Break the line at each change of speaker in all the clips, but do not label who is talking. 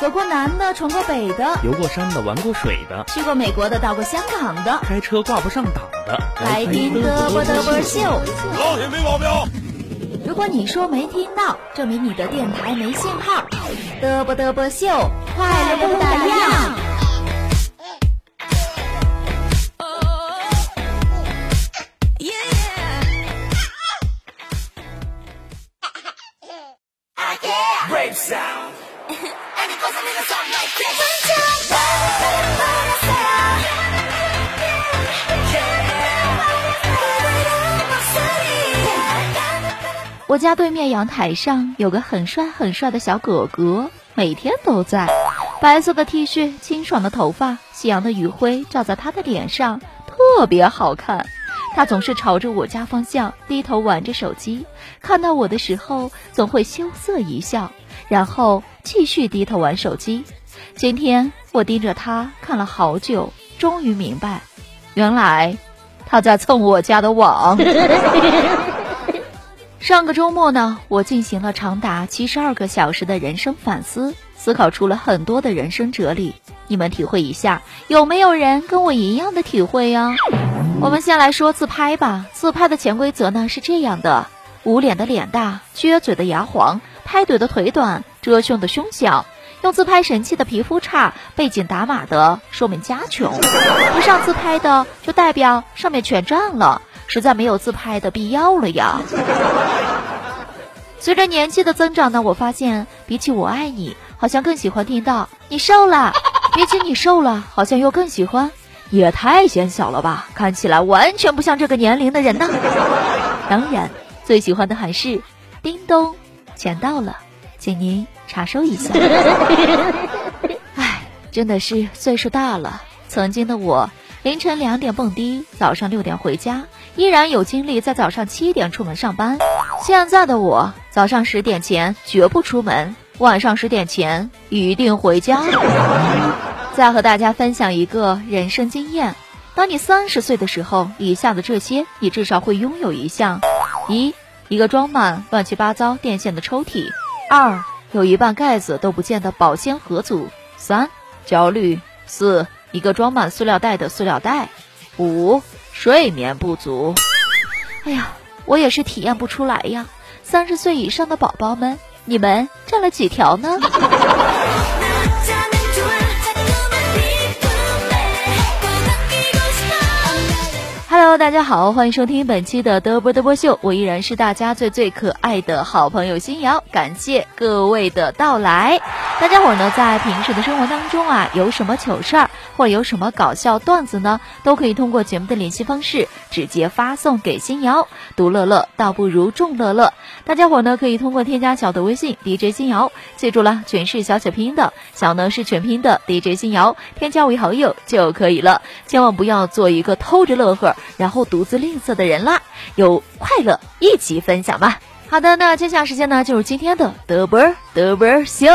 走过南的，闯过北的，
游过山的，玩过水的，
去过美国的，到过香港的，
开车挂不上档的，
来听嘚啵嘚啵秀，
老铁没毛病。
如果你说没听到，证明你的电台没信号。嘚啵嘚啵秀，快乐不打烊。我家对面阳台上有个很帅很帅的小哥哥，每天都在。白色的 T 恤，清爽的头发，夕阳的余晖照在他的脸上，特别好看。他总是朝着我家方向低头玩着手机，看到我的时候总会羞涩一笑，然后继续低头玩手机。今天我盯着他看了好久，终于明白，原来他在蹭我家的网。上个周末呢，我进行了长达七十二个小时的人生反思，思考出了很多的人生哲理。你们体会一下，有没有人跟我一样的体会呀？我们先来说自拍吧。自拍的潜规则呢是这样的：捂脸的脸大，撅嘴的牙黄，拍腿的腿短，遮胸的胸小。用自拍神器的皮肤差，背景打码的说明家穷。不上自拍的就代表上面全占了。实在没有自拍的必要了呀。随着年纪的增长呢，我发现比起我爱你，好像更喜欢听到你瘦了；比起你瘦了，好像又更喜欢也太显小了吧，看起来完全不像这个年龄的人呢。当然，最喜欢的还是叮咚，钱到了，请您查收一下。唉，真的是岁数大了，曾经的我。凌晨两点蹦迪，早上六点回家，依然有精力在早上七点出门上班。现在的我，早上十点前绝不出门，晚上十点前一定回家。再和大家分享一个人生经验：当你三十岁的时候，以下的这些你至少会拥有一项：一，一个装满乱七八糟电线的抽屉；二，有一半盖子都不见的保鲜盒组；三，焦虑；四。一个装满塑料袋的塑料袋，五睡眠不足。哎呀，我也是体验不出来呀。三十岁以上的宝宝们，你们占了几条呢？Hello，大家好，欢迎收听本期的德波德波秀，我依然是大家最最可爱的好朋友新瑶，感谢各位的到来。大家伙呢，在平时的生活当中啊，有什么糗事儿或者有什么搞笑段子呢，都可以通过节目的联系方式直接发送给新瑶。独乐乐倒不如众乐乐，大家伙儿呢可以通过添加小的微信 DJ 新瑶，记住了，全是小写拼音的，小呢是全拼的 DJ 新瑶，添加为好友就可以了，千万不要做一个偷着乐呵。然后独自吝啬的人啦，有快乐一起分享吧。好的，那接下来时间呢，就是今天的德波德波秀。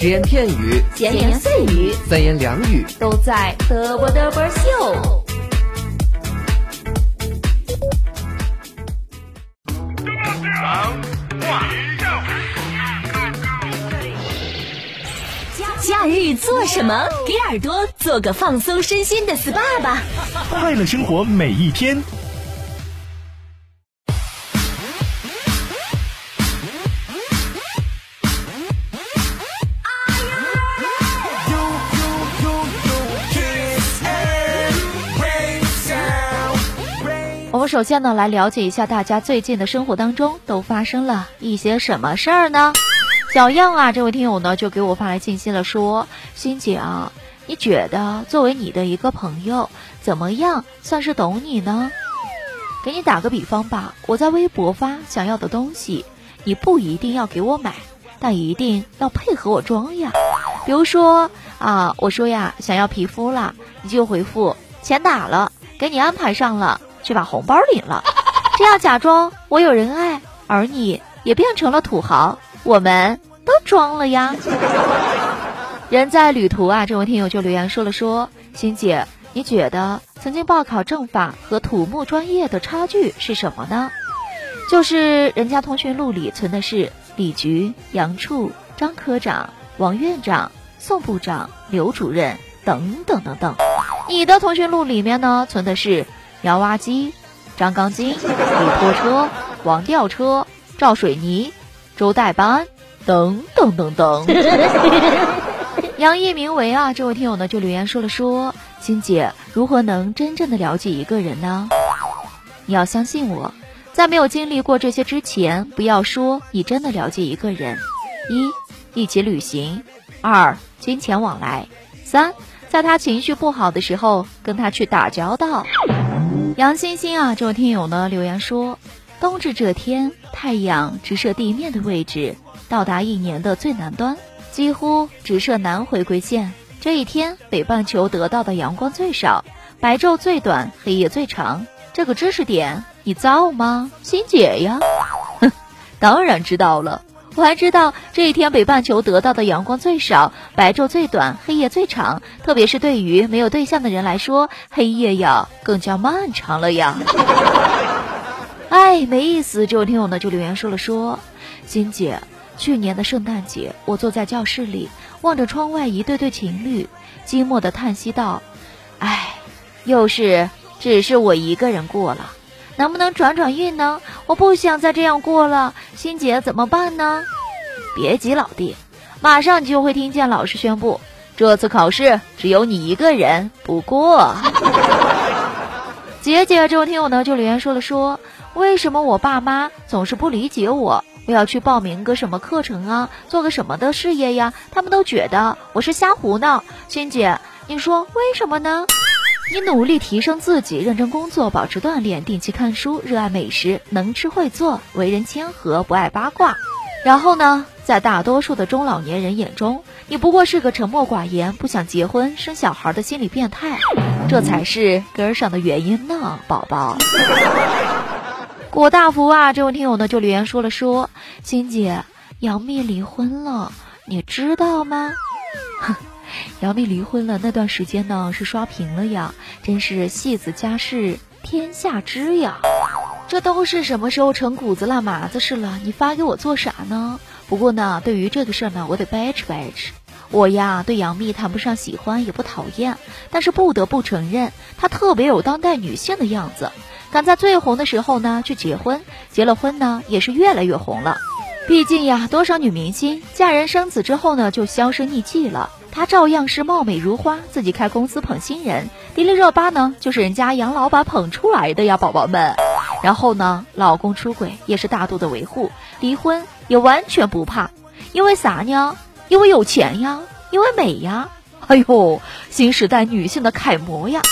只言片语，
闲言碎语，
三言两语，
都在德波德波秀。
假日做什么？给耳朵做个放松身心的 SPA 吧！
快乐生活每一天。
首先呢，来了解一下大家最近的生活当中都发生了一些什么事儿呢？小样啊，这位听友呢就给我发来信息了，说：“欣姐啊，你觉得作为你的一个朋友，怎么样算是懂你呢？给你打个比方吧，我在微博发想要的东西，你不一定要给我买，但一定要配合我装呀。比如说啊，我说呀想要皮肤了，你就回复钱打了，给你安排上了，去把红包领了，这样假装我有人爱，而你也变成了土豪。”我们都装了呀。人在旅途啊，这位听友就留言说了说，欣姐，你觉得曾经报考政法和土木专业的差距是什么呢？就是人家通讯录里存的是李局、杨处、张科长、王院长、宋部长、刘主任等等等等，你的通讯录里面呢存的是苗挖机、张钢筋、李拖车、王吊车、赵水泥、周代班等等等等。杨一鸣为啊，这位听友呢就留言说了说，欣姐如何能真正的了解一个人呢？你要相信我。在没有经历过这些之前，不要说你真的了解一个人。一，一起旅行；二，金钱往来；三，在他情绪不好的时候跟他去打交道。杨欣欣啊，这位听友呢留言说，冬至这天，太阳直射地面的位置到达一年的最南端，几乎直射南回归线。这一天，北半球得到的阳光最少，白昼最短，黑夜最长。这个知识点。你造吗，欣姐呀？哼，当然知道了。我还知道这一天北半球得到的阳光最少，白昼最短，黑夜最长。特别是对于没有对象的人来说，黑夜呀更加漫长了呀。哎，没意思。这位听友呢就留言说了说，欣姐，去年的圣诞节，我坐在教室里，望着窗外一对对情侣，寂寞的叹息道：“哎，又是只是我一个人过了。”能不能转转运呢？我不想再这样过了，欣姐怎么办呢？别急，老弟，马上你就会听见老师宣布，这次考试只有你一个人不过。姐姐，这位听友呢就留言说了说，为什么我爸妈总是不理解我？我要去报名个什么课程啊，做个什么的事业呀？他们都觉得我是瞎胡闹。欣姐，你说为什么呢？你努力提升自己，认真工作，保持锻炼，定期看书，热爱美食，能吃会做，为人谦和，不爱八卦。然后呢，在大多数的中老年人眼中，你不过是个沉默寡言、不想结婚生小孩的心理变态，这才是根儿上的原因呢，宝宝。果大福啊，这位听友呢就留言说了说，欣姐，杨幂离婚了，你知道吗？杨幂离婚了那段时间呢，是刷屏了呀，真是戏子家事天下知呀。这都是什么时候成谷子烂麻子事了？你发给我做啥呢？不过呢，对于这个事儿呢，我得掰扯掰扯。我呀，对杨幂谈不上喜欢，也不讨厌，但是不得不承认，她特别有当代女性的样子，敢在最红的时候呢去结婚，结了婚呢也是越来越红了。毕竟呀，多少女明星嫁人生子之后呢就销声匿迹了。她照样是貌美如花，自己开公司捧新人，迪丽热巴呢就是人家杨老板捧出来的呀，宝宝们。然后呢，老公出轨也是大度的维护，离婚也完全不怕，因为啥呢？因为有钱呀，因为美呀。哎呦，新时代女性的楷模呀！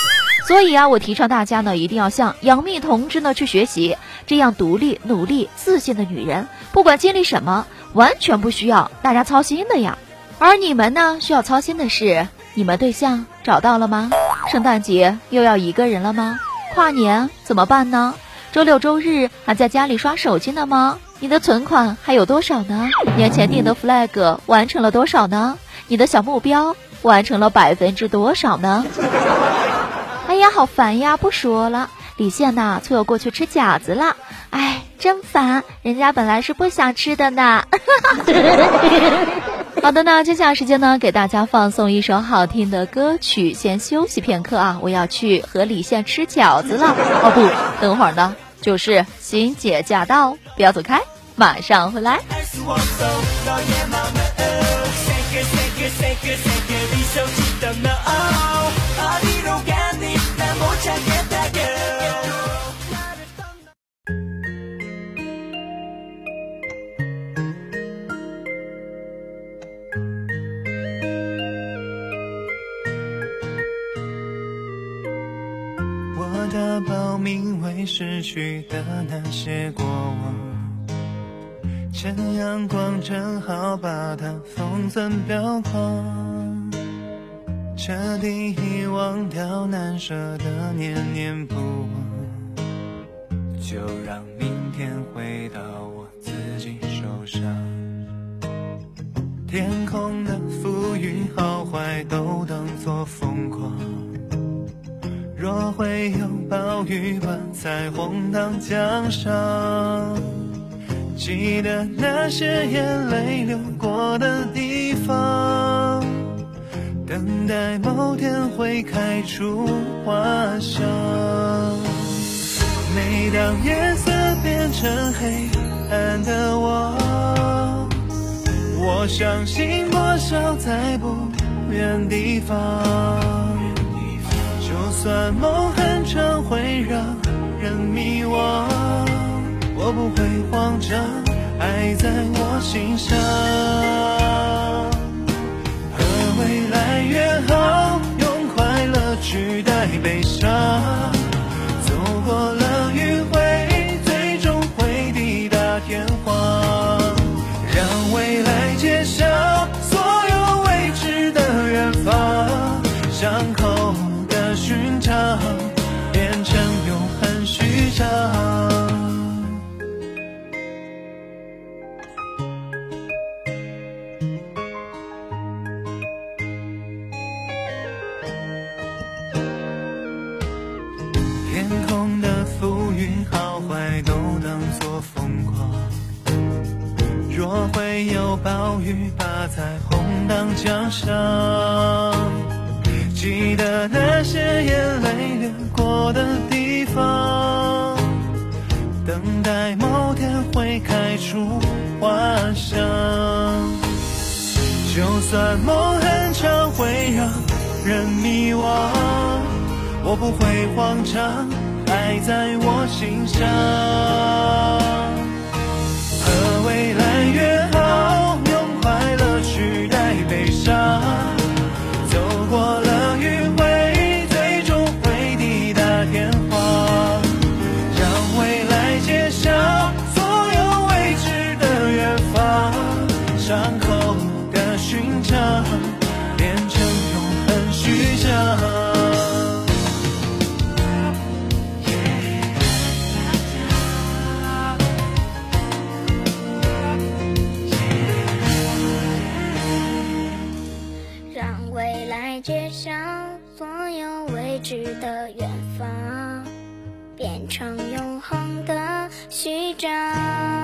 所以啊，我提倡大家呢一定要向杨幂同志呢去学习，这样独立、努力、自信的女人，不管经历什么，完全不需要大家操心的呀。而你们呢，需要操心的是，你们对象找到了吗？圣诞节又要一个人了吗？跨年怎么办呢？周六周日还在家里刷手机呢吗？你的存款还有多少呢？年前定的 flag 完成了多少呢？你的小目标完成了百分之多少呢？哎呀，好烦呀！不说了，李现呐，催我过去吃饺子了。哎，真烦，人家本来是不想吃的呢。好的那，接下来时间呢，给大家放送一首好听的歌曲，先休息片刻啊！我要去和李现吃饺子了。哦不，等会儿呢，就是欣姐驾到，不要走开，马上回来。
的报名为失去的那些过往，趁阳光正好把它封存裱框，彻底遗忘掉难舍的念念不忘，就让明天回到我自己手上。天空的浮云好坏都当作风光。若会有暴雨，把彩虹当奖赏。记得那些眼泪流过的地方，等待某天会开出花香。每当夜色变成黑暗的我，我相信多少在不远地方。短梦很长，会让人迷惘，我不会慌张，爱在我心上。和未来约好，天空的浮云好坏都当作风光。若会有暴雨，把彩虹当奖赏。记得那些眼泪流过的地方，等待某天会开出花香。就算梦很长，会让人迷惘，我不会慌张，爱在我心上。和未来约好，
街上所有未知的远方，变成永恒的序章。